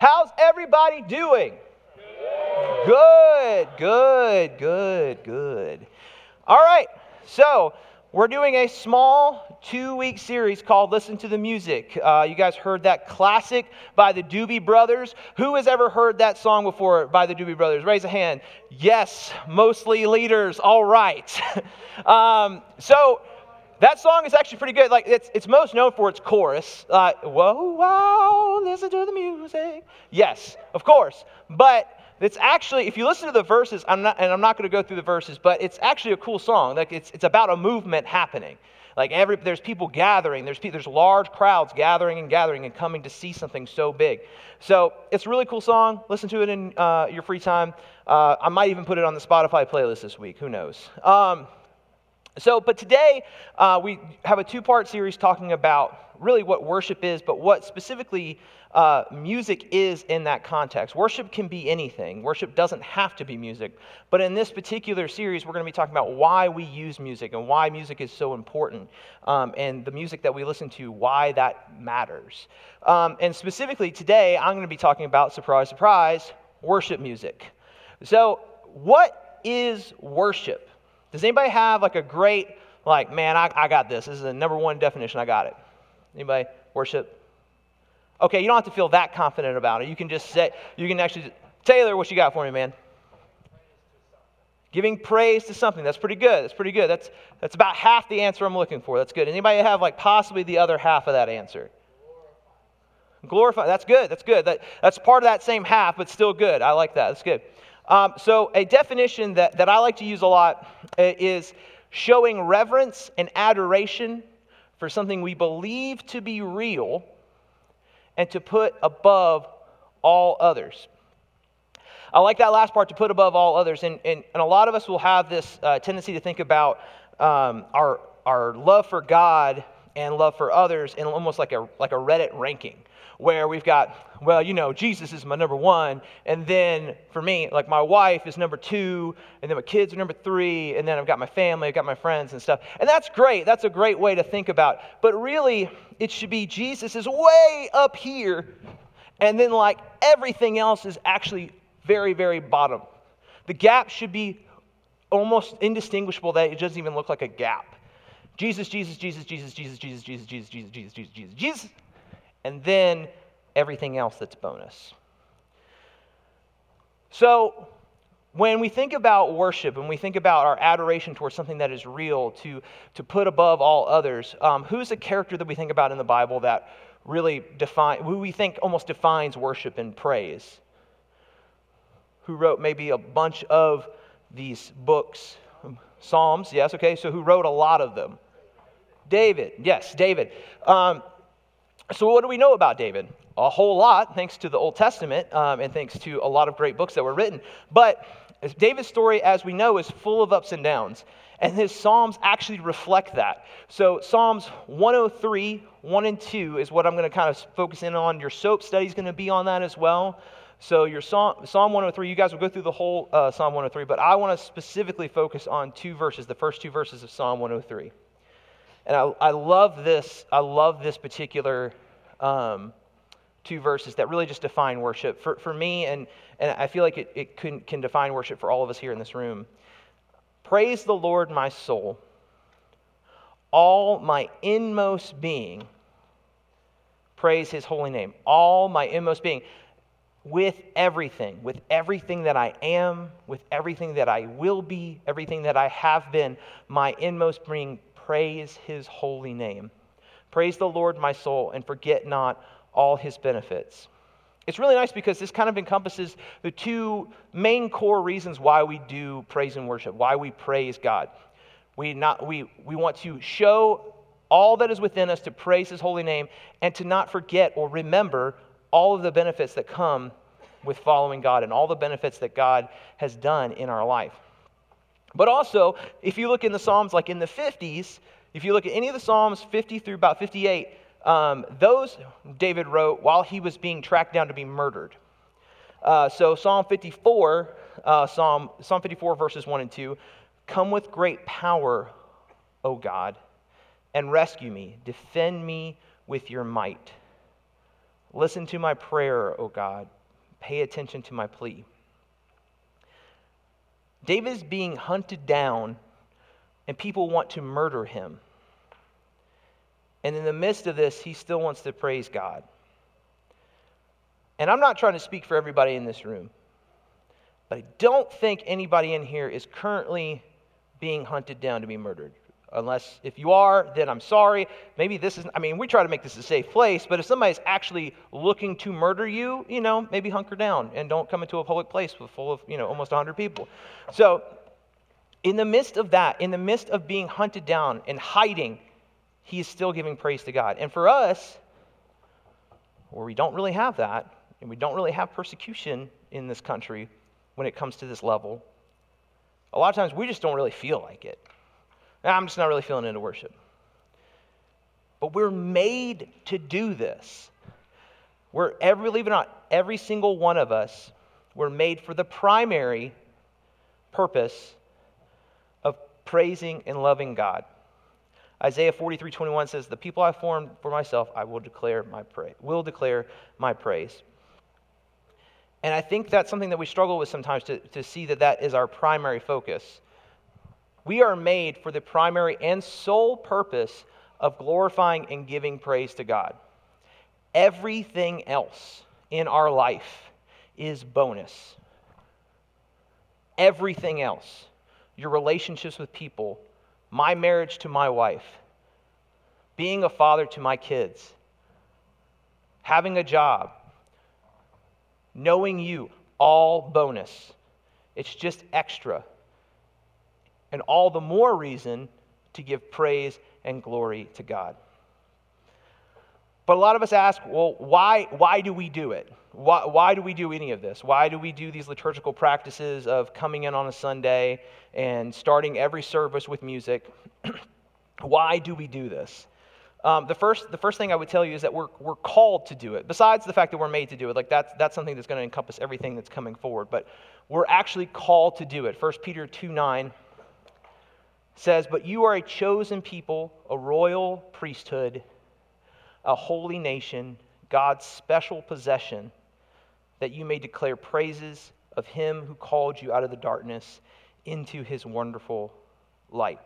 How's everybody doing? Good, good, good, good. All right, so we're doing a small two week series called Listen to the Music. Uh, you guys heard that classic by the Doobie Brothers. Who has ever heard that song before by the Doobie Brothers? Raise a hand. Yes, mostly leaders. All right. um, so, that song is actually pretty good. Like it's, it's most known for its chorus. Uh, whoa, wow, listen to the music. Yes, of course. But it's actually, if you listen to the verses, I'm not, and I'm not going to go through the verses, but it's actually a cool song. Like it's, it's about a movement happening. Like every, there's people gathering. There's, there's large crowds gathering and gathering and coming to see something so big. So it's a really cool song. Listen to it in uh, your free time. Uh, I might even put it on the Spotify playlist this week. Who knows? Um, so, but today uh, we have a two part series talking about really what worship is, but what specifically uh, music is in that context. Worship can be anything, worship doesn't have to be music. But in this particular series, we're going to be talking about why we use music and why music is so important, um, and the music that we listen to, why that matters. Um, and specifically today, I'm going to be talking about, surprise, surprise, worship music. So, what is worship? Does anybody have like a great, like, man, I, I got this. This is the number one definition. I got it. Anybody worship? Okay, you don't have to feel that confident about it. You can just say, you can actually, Taylor, what you got for me, man? Giving praise to something. That's pretty good. That's pretty good. That's, that's about half the answer I'm looking for. That's good. Anybody have like possibly the other half of that answer? Glorify. That's good. That's good. That, that's part of that same half, but still good. I like that. That's good. Um, so, a definition that, that I like to use a lot uh, is showing reverence and adoration for something we believe to be real and to put above all others. I like that last part to put above all others. And, and, and a lot of us will have this uh, tendency to think about um, our, our love for God and love for others in almost like a, like a Reddit ranking where we've got, well, you know, Jesus is my number one. And then for me, like my wife is number two. And then my kids are number three. And then I've got my family, I've got my friends and stuff. And that's great. That's a great way to think about. But really, it should be Jesus is way up here. And then, like, everything else is actually very, very bottom. The gap should be almost indistinguishable that it doesn't even look like a gap. Jesus, Jesus, Jesus, Jesus, Jesus, Jesus, Jesus, Jesus, Jesus, Jesus, Jesus, Jesus, Jesus and then everything else that's bonus. So, when we think about worship and we think about our adoration towards something that is real, to, to put above all others, um, who's a character that we think about in the Bible that really define, who we think almost defines worship and praise? Who wrote maybe a bunch of these books? Psalms, yes, okay, so who wrote a lot of them? David, yes, David. Um, so, what do we know about David? A whole lot, thanks to the Old Testament um, and thanks to a lot of great books that were written. But David's story, as we know, is full of ups and downs. And his Psalms actually reflect that. So, Psalms 103, 1 and 2 is what I'm going to kind of focus in on. Your SOAP study is going to be on that as well. So, your Psalm, Psalm 103, you guys will go through the whole uh, Psalm 103, but I want to specifically focus on two verses, the first two verses of Psalm 103. And I, I love this. I love this particular um, two verses that really just define worship. For, for me, and, and I feel like it, it can, can define worship for all of us here in this room. Praise the Lord, my soul. All my inmost being, praise his holy name. All my inmost being, with everything, with everything that I am, with everything that I will be, everything that I have been, my inmost being, praise his holy name. Praise the Lord, my soul, and forget not all his benefits. It's really nice because this kind of encompasses the two main core reasons why we do praise and worship, why we praise God. We, not, we, we want to show all that is within us to praise his holy name and to not forget or remember all of the benefits that come with following God and all the benefits that God has done in our life. But also, if you look in the Psalms, like in the 50s, if you look at any of the Psalms, 50 through about 58, um, those David wrote while he was being tracked down to be murdered. Uh, so Psalm 54, uh, Psalm, Psalm 54, verses 1 and 2 Come with great power, O God, and rescue me. Defend me with your might. Listen to my prayer, O God. Pay attention to my plea. David is being hunted down, and people want to murder him. And in the midst of this, he still wants to praise God. And I'm not trying to speak for everybody in this room, but I don't think anybody in here is currently being hunted down to be murdered. Unless, if you are, then I'm sorry. Maybe this is, I mean, we try to make this a safe place, but if somebody's actually looking to murder you, you know, maybe hunker down and don't come into a public place with full of, you know, almost 100 people. So, in the midst of that, in the midst of being hunted down and hiding, he is still giving praise to God. And for us, where we don't really have that, and we don't really have persecution in this country when it comes to this level, a lot of times we just don't really feel like it. I'm just not really feeling into worship. But we're made to do this. We're every, believe it or not, every single one of us, we're made for the primary purpose of praising and loving God. Isaiah 43, 21 says, The people I formed for myself, I will declare my praise, will declare my praise. And I think that's something that we struggle with sometimes to, to see that that is our primary focus. We are made for the primary and sole purpose of glorifying and giving praise to God. Everything else in our life is bonus. Everything else, your relationships with people, my marriage to my wife, being a father to my kids, having a job, knowing you, all bonus. It's just extra and all the more reason to give praise and glory to God. But a lot of us ask, well, why, why do we do it? Why, why do we do any of this? Why do we do these liturgical practices of coming in on a Sunday and starting every service with music? why do we do this? Um, the, first, the first thing I would tell you is that we're, we're called to do it. Besides the fact that we're made to do it, like that's, that's something that's going to encompass everything that's coming forward. But we're actually called to do it. 1 Peter 2 9 says, But you are a chosen people, a royal priesthood, a holy nation, God's special possession, that you may declare praises of him who called you out of the darkness into his wonderful light.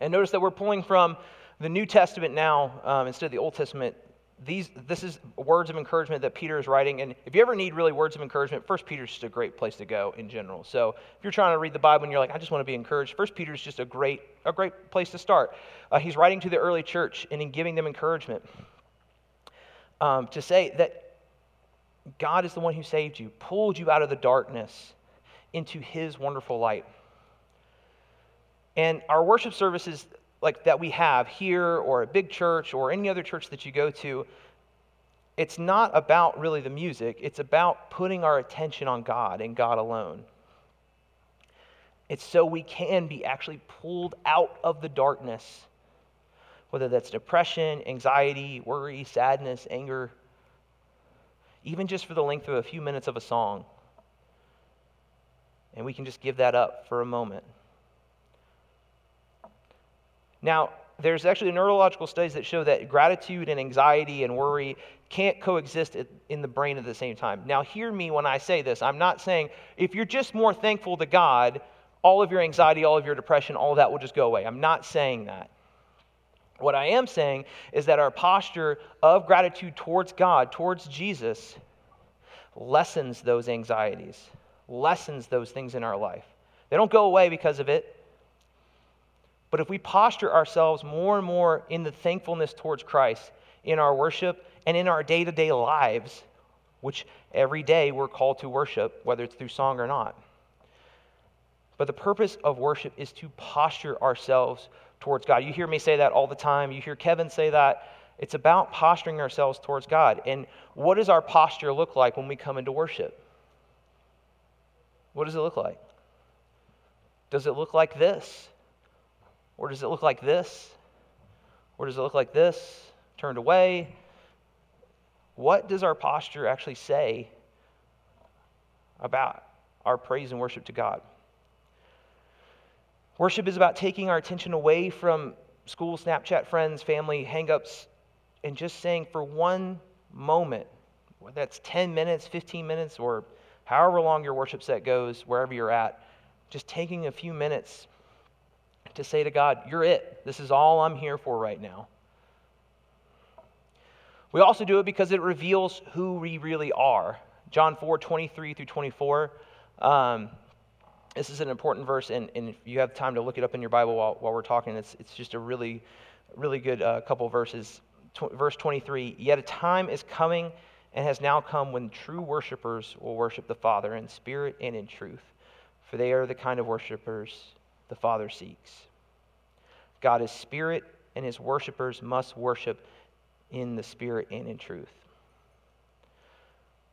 And notice that we're pulling from the New Testament now um, instead of the Old Testament these, this is words of encouragement that Peter is writing. And if you ever need really words of encouragement, First Peter is just a great place to go in general. So if you're trying to read the Bible and you're like, I just want to be encouraged, First Peter is just a great, a great place to start. Uh, he's writing to the early church and in giving them encouragement um, to say that God is the one who saved you, pulled you out of the darkness into his wonderful light. And our worship services like that we have here or a big church or any other church that you go to, it's not about really the music. It's about putting our attention on God and God alone. It's so we can be actually pulled out of the darkness, whether that's depression, anxiety, worry, sadness, anger, even just for the length of a few minutes of a song. And we can just give that up for a moment. Now, there's actually neurological studies that show that gratitude and anxiety and worry can't coexist in the brain at the same time. Now, hear me when I say this. I'm not saying if you're just more thankful to God, all of your anxiety, all of your depression, all that will just go away. I'm not saying that. What I am saying is that our posture of gratitude towards God, towards Jesus, lessens those anxieties, lessens those things in our life. They don't go away because of it, but if we posture ourselves more and more in the thankfulness towards Christ in our worship and in our day to day lives, which every day we're called to worship, whether it's through song or not. But the purpose of worship is to posture ourselves towards God. You hear me say that all the time. You hear Kevin say that. It's about posturing ourselves towards God. And what does our posture look like when we come into worship? What does it look like? Does it look like this? Or does it look like this? Or does it look like this? Turned away? What does our posture actually say about our praise and worship to God? Worship is about taking our attention away from school, Snapchat, friends, family, hangups, and just saying for one moment, whether that's 10 minutes, 15 minutes, or however long your worship set goes, wherever you're at, just taking a few minutes to say to God, You're it. This is all I'm here for right now. We also do it because it reveals who we really are. John 4 23 through 24. Um, this is an important verse, and, and, if you have time to look it up in your Bible while, while we're talking, it's, it's just a really, really good uh, couple verses. Tw- verse 23 Yet a time is coming and has now come when true worshipers will worship the Father in spirit and in truth, for they are the kind of worshipers the Father seeks. God is spirit, and his worshipers must worship in the spirit and in truth.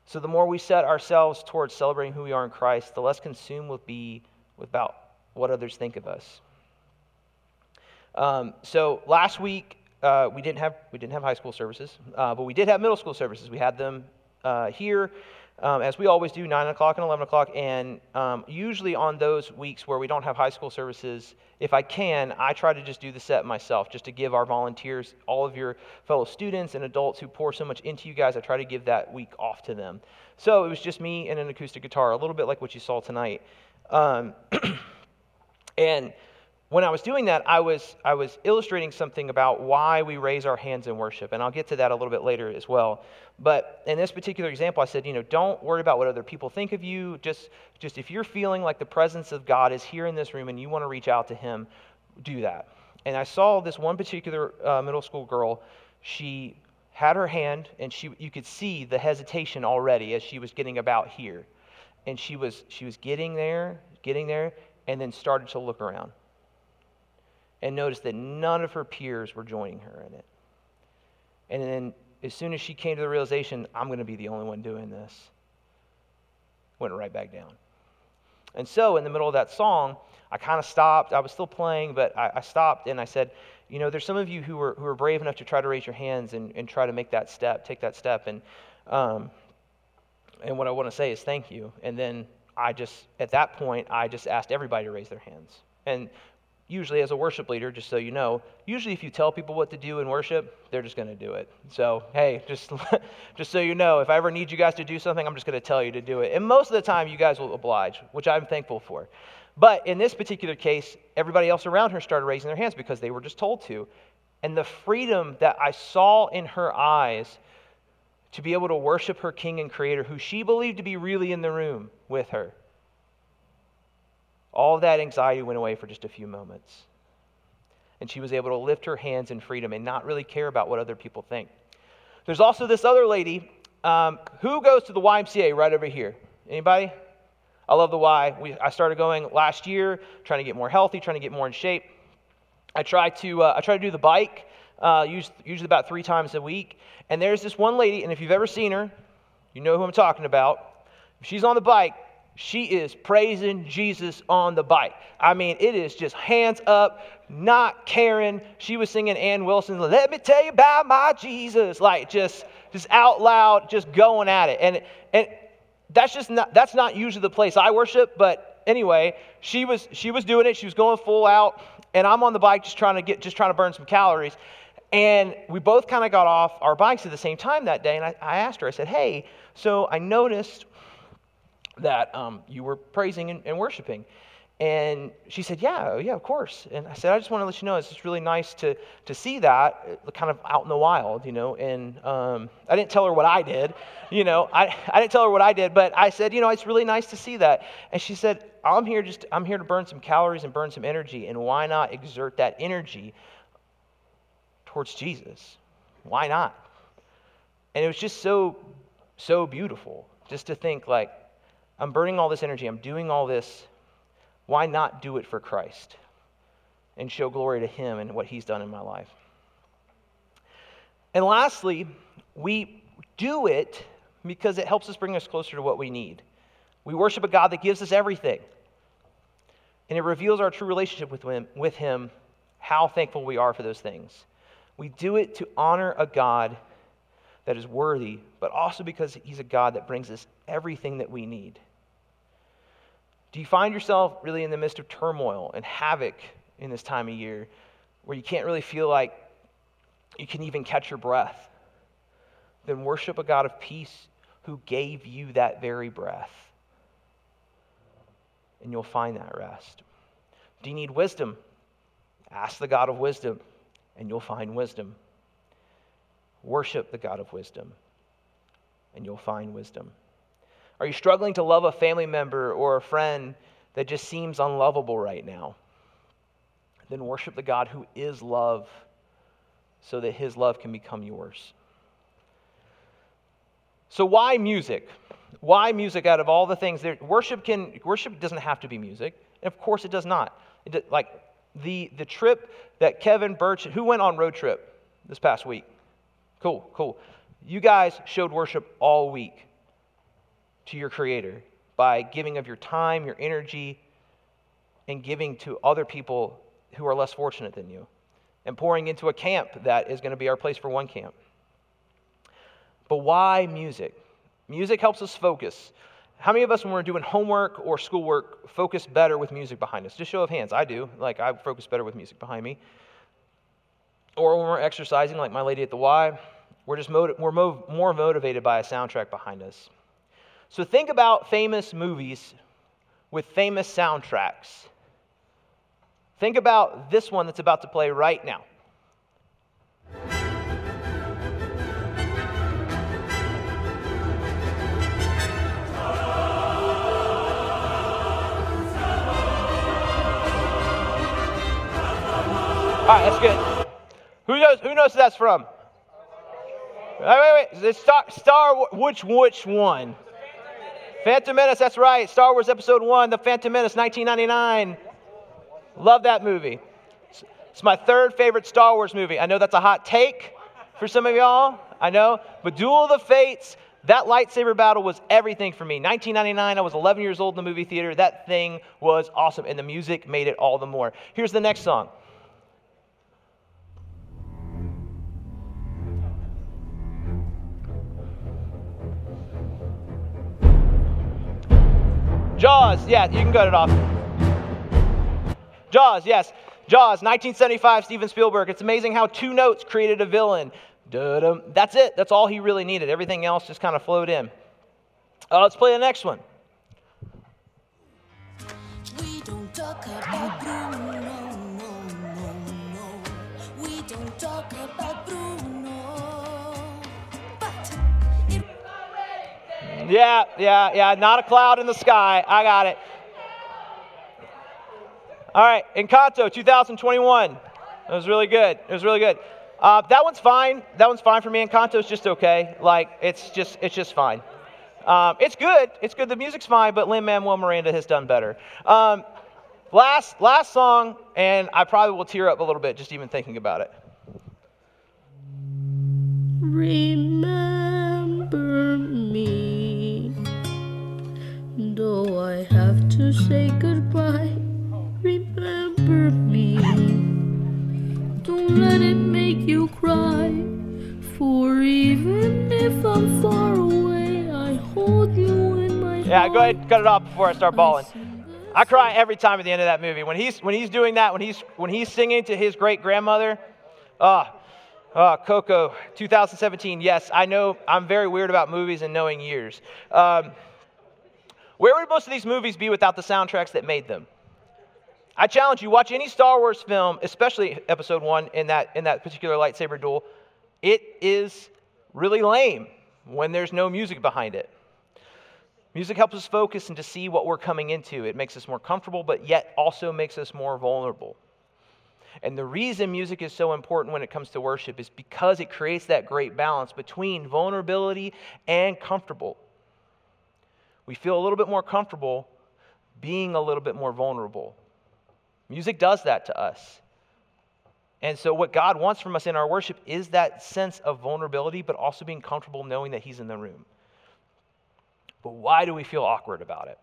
So the more we set ourselves towards celebrating who we are in Christ, the less consumed we'll be about what others think of us. Um, so last week uh, we didn't have we didn't have high school services, uh, but we did have middle school services. We had them uh, here um, as we always do, 9 o'clock and 11 o'clock. And um, usually on those weeks where we don't have high school services, if I can, I try to just do the set myself, just to give our volunteers, all of your fellow students and adults who pour so much into you guys, I try to give that week off to them. So it was just me and an acoustic guitar, a little bit like what you saw tonight. Um, and when I was doing that, I was, I was illustrating something about why we raise our hands in worship. And I'll get to that a little bit later as well. But in this particular example, I said, you know, don't worry about what other people think of you. Just, just if you're feeling like the presence of God is here in this room and you want to reach out to Him, do that. And I saw this one particular uh, middle school girl. She had her hand, and she, you could see the hesitation already as she was getting about here. And she was, she was getting there, getting there, and then started to look around and noticed that none of her peers were joining her in it. And then, as soon as she came to the realization, I'm going to be the only one doing this, went right back down. And so, in the middle of that song, I kind of stopped. I was still playing, but I, I, stopped and I said, You know, there's some of you who are, who brave enough to try to raise your hands and, and try to make that step, take that step. And, um, and what I want to say is thank you. And then I just, at that point, I just asked everybody to raise their hands. And usually as a worship leader just so you know usually if you tell people what to do in worship they're just going to do it. So hey just just so you know if i ever need you guys to do something i'm just going to tell you to do it. And most of the time you guys will oblige which i'm thankful for. But in this particular case everybody else around her started raising their hands because they were just told to. And the freedom that i saw in her eyes to be able to worship her king and creator who she believed to be really in the room with her all that anxiety went away for just a few moments. And she was able to lift her hands in freedom and not really care about what other people think. There's also this other lady um, who goes to the YMCA right over here. Anybody? I love the Y. We, I started going last year, trying to get more healthy, trying to get more in shape. I try to uh, I try to do the bike, uh, usually about three times a week. And there's this one lady, and if you've ever seen her, you know who I'm talking about. If she's on the bike, she is praising Jesus on the bike. I mean, it is just hands up, not caring. She was singing Anne Wilson, let me tell you about my Jesus, like just, just out loud, just going at it. And, and that's just not, that's not usually the place I worship, but anyway, she was, she was doing it. She was going full out, and I'm on the bike just trying to get, just trying to burn some calories. And we both kind of got off our bikes at the same time that day. And I, I asked her, I said, hey, so I noticed that um, you were praising and, and, worshiping. And she said, Yeah, oh, yeah, of course. And I said, I just want to let you know it's just really nice to, to see that uh, kind of out in the wild, you know. And um, I didn't tell her what I did, you know. I, I didn't tell her what I did, but I said, You know, it's really nice to see that. And she said, I'm here just, I'm here to burn some calories and burn some energy. And why not exert that energy towards Jesus? Why not? And it was just so, so beautiful just to think, like, I'm burning all this energy, I'm doing all this. Why not do it for Christ and show glory to Him and what He's done in my life? And lastly, we do it because it helps us bring us closer to what we need. We worship a God that gives us everything. And it reveals our true relationship with him, with him, how thankful we are for those things. We do it to honor a God that is worthy, but also because He's a God that brings us everything that we need. Do you find yourself really in the midst of turmoil and havoc in this time of year where you can't really feel like you can even catch your breath? then worship a God of peace who gave you that very breath. And you'll find that rest. Do you need wisdom? Ask the God of wisdom, and you'll find wisdom. Worship the God of wisdom, and you'll find wisdom. Are you struggling to love a family member or a friend that just seems unlovable right now? Then worship the God who is love so that his love can become yours. So, why music? Why music out of all the things? There, worship, can, worship doesn't have to be music. Of course, it does not. It, like the, the trip that Kevin Birch, who went on road trip this past week? Cool, cool. You guys showed worship all week to your Creator by giving of your time, your energy, and giving to other people who are less fortunate than you, and pouring into a camp that is going to be our place for one camp. But why music? Music helps us focus. How many of us, when we're doing homework or schoolwork, focus better with music behind us? Just show of hands. I do. Like, I focus better with music behind me. Or when we're exercising, like my lady at the Y, we're just we're mo- more motivated by a soundtrack behind us. So think about famous movies with famous soundtracks. Think about this one that's about to play right now. All right, that's good. Who knows? Who knows who that's from? Wait, wait, wait. Star, Star, which which one? Phantom Menace. That's right. Star Wars Episode One, The Phantom Menace, 1999. Love that movie. It's my third favorite Star Wars movie. I know that's a hot take for some of y'all. I know, but Duel of the Fates. That lightsaber battle was everything for me. 1999, I was 11 years old in the movie theater. That thing was awesome, and the music made it all the more. Here's the next song. Jaws, yeah, you can cut it off. Jaws, yes. Jaws, 1975, Steven Spielberg. It's amazing how two notes created a villain. That's it. That's all he really needed. Everything else just kind of flowed in. Uh, let's play the next one. Yeah, yeah, yeah. Not a cloud in the sky. I got it. All right, Encanto 2021. It was really good. It was really good. Uh, that one's fine. That one's fine for me. Encanto's just okay. Like it's just it's just fine. Um, it's good. It's good. The music's fine, but Lin Manuel Miranda has done better. Um, last last song, and I probably will tear up a little bit just even thinking about it. Remember say goodbye remember me. Don't let it make you cry. For even if I'm far away, I hold you in my Yeah, go ahead, cut it off before I start bawling. I cry every time at the end of that movie. When he's when he's doing that, when he's when he's singing to his great grandmother, ah, oh, Coco, 2017. Yes, I know I'm very weird about movies and knowing years. Um, where would most of these movies be without the soundtracks that made them? I challenge you, watch any Star Wars film, especially episode one in that, in that particular lightsaber duel. It is really lame when there's no music behind it. Music helps us focus and to see what we're coming into. It makes us more comfortable, but yet also makes us more vulnerable. And the reason music is so important when it comes to worship is because it creates that great balance between vulnerability and comfortable. We feel a little bit more comfortable being a little bit more vulnerable. Music does that to us. And so, what God wants from us in our worship is that sense of vulnerability, but also being comfortable knowing that He's in the room. But why do we feel awkward about it?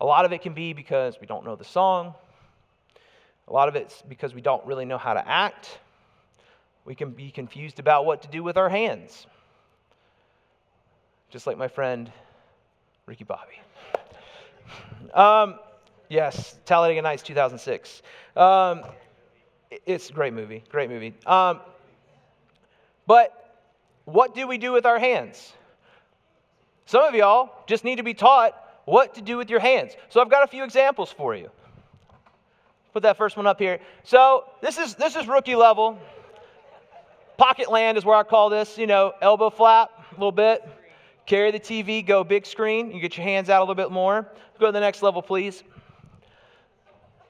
A lot of it can be because we don't know the song. A lot of it's because we don't really know how to act. We can be confused about what to do with our hands. Just like my friend Ricky Bobby. Um, Yes, Talladega Nights 2006. Um, it's a great movie, great movie. Um, but what do we do with our hands? Some of y'all just need to be taught what to do with your hands. So I've got a few examples for you. Put that first one up here. So this is this is rookie level. Pocket land is where I call this, you know, elbow flap a little bit. Carry the TV, go big screen. You get your hands out a little bit more. Go to the next level, please.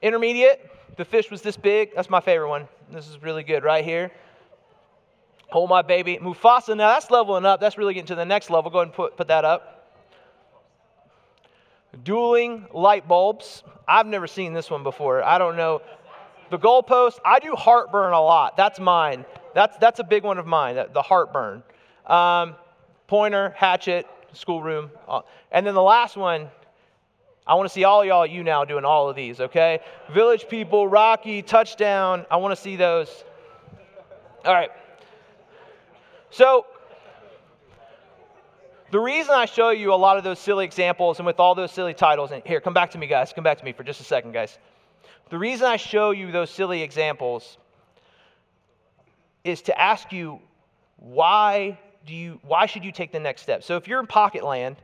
Intermediate, the fish was this big. That's my favorite one. This is really good right here. Hold my baby. Mufasa, now that's leveling up. That's really getting to the next level. Go ahead and put, put that up. Dueling light bulbs. I've never seen this one before. I don't know. The goalpost, I do heartburn a lot. That's mine. That's, that's a big one of mine, the heartburn. Um, pointer, hatchet, schoolroom. And then the last one, I want to see all y'all, you now, doing all of these, okay? Village people, Rocky, touchdown. I want to see those. All right. So, the reason I show you a lot of those silly examples and with all those silly titles, and here, come back to me, guys. Come back to me for just a second, guys. The reason I show you those silly examples is to ask you why do you why should you take the next step? So if you're in pocket land,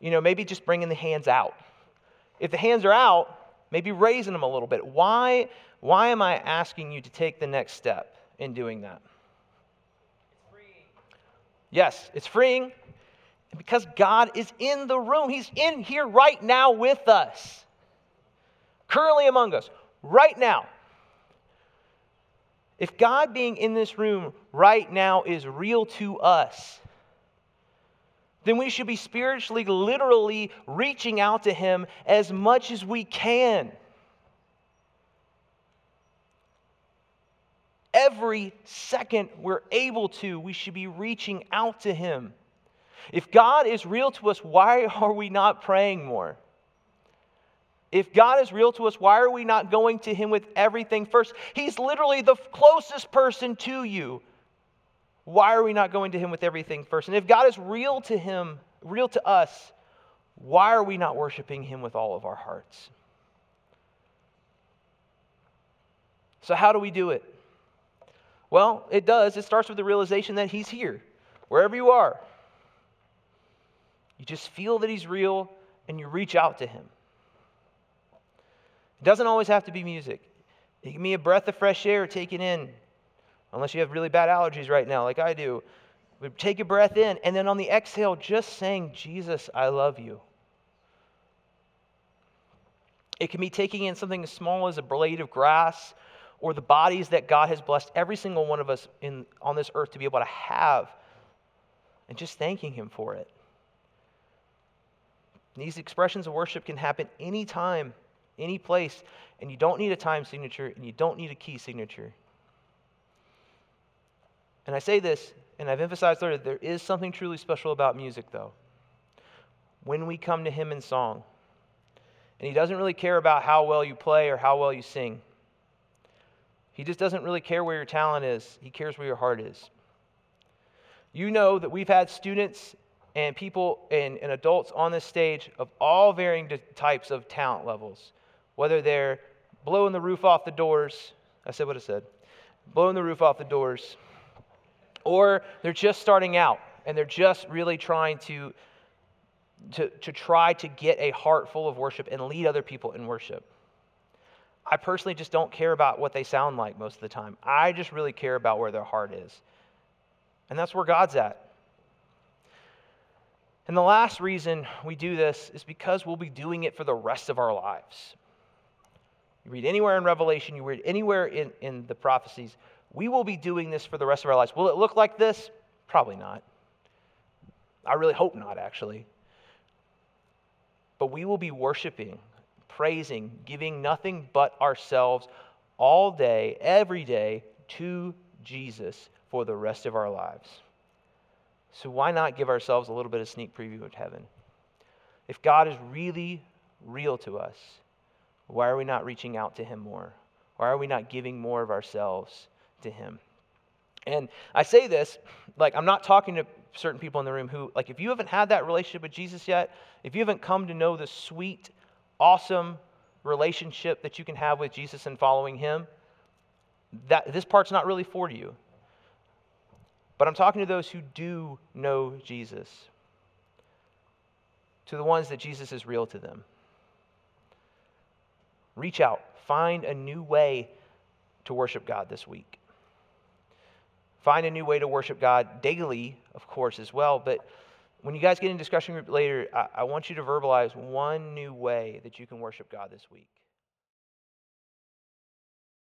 you know, maybe just bringing the hands out. If the hands are out, maybe raising them a little bit. Why why am I asking you to take the next step in doing that? Yes, it's freeing because God is in the room. He's in here right now with us, currently among us, right now. If God being in this room right now is real to us, then we should be spiritually, literally reaching out to Him as much as we can. Every second we're able to, we should be reaching out to Him. If God is real to us, why are we not praying more? If God is real to us, why are we not going to Him with everything first? He's literally the closest person to you. Why are we not going to Him with everything first? And if God is real to Him, real to us, why are we not worshiping Him with all of our hearts? So, how do we do it? Well, it does. It starts with the realization that He's here, wherever you are. You just feel that He's real and you reach out to Him. It doesn't always have to be music, it can be a breath of fresh air taken in, unless you have really bad allergies right now, like I do. But take a breath in, and then on the exhale, just saying, Jesus, I love you. It can be taking in something as small as a blade of grass or the bodies that God has blessed every single one of us in, on this earth to be able to have and just thanking Him for it. These expressions of worship can happen anytime, any place, and you don't need a time signature and you don't need a key signature. And I say this, and I've emphasized earlier, there is something truly special about music, though. When we come to Him in song, and He doesn't really care about how well you play or how well you sing. He just doesn't really care where your talent is, He cares where your heart is. You know that we've had students and people and, and adults on this stage of all varying types of talent levels, whether they're blowing the roof off the doors. I said what I said. Blowing the roof off the doors. Or they're just starting out and they're just really trying to, to, to try to get a heart full of worship and lead other people in worship. I personally just don't care about what they sound like most of the time. I just really care about where their heart is. And that's where God's at. And the last reason we do this is because we'll be doing it for the rest of our lives. You read anywhere in Revelation, you read anywhere in, in the prophecies, we will be doing this for the rest of our lives. Will it look like this? Probably not. I really hope not, actually. But we will be worshiping, praising, giving nothing but ourselves all day, every day to Jesus for the rest of our lives. So why not give ourselves a little bit of sneak preview of heaven? If God is really real to us, why are we not reaching out to him more? Why are we not giving more of ourselves to him? And I say this, like, I'm not talking to certain people in the room who, like, if you haven't had that relationship with Jesus yet, if you haven't come to know the sweet, awesome relationship that you can have with Jesus and following him, that this part's not really for you. but I'm talking to those who do know Jesus, to the ones that Jesus is real to them. Reach out, find a new way to worship God this week. Find a new way to worship God daily, of course, as well. But when you guys get in discussion group later, I, I want you to verbalize one new way that you can worship God this week.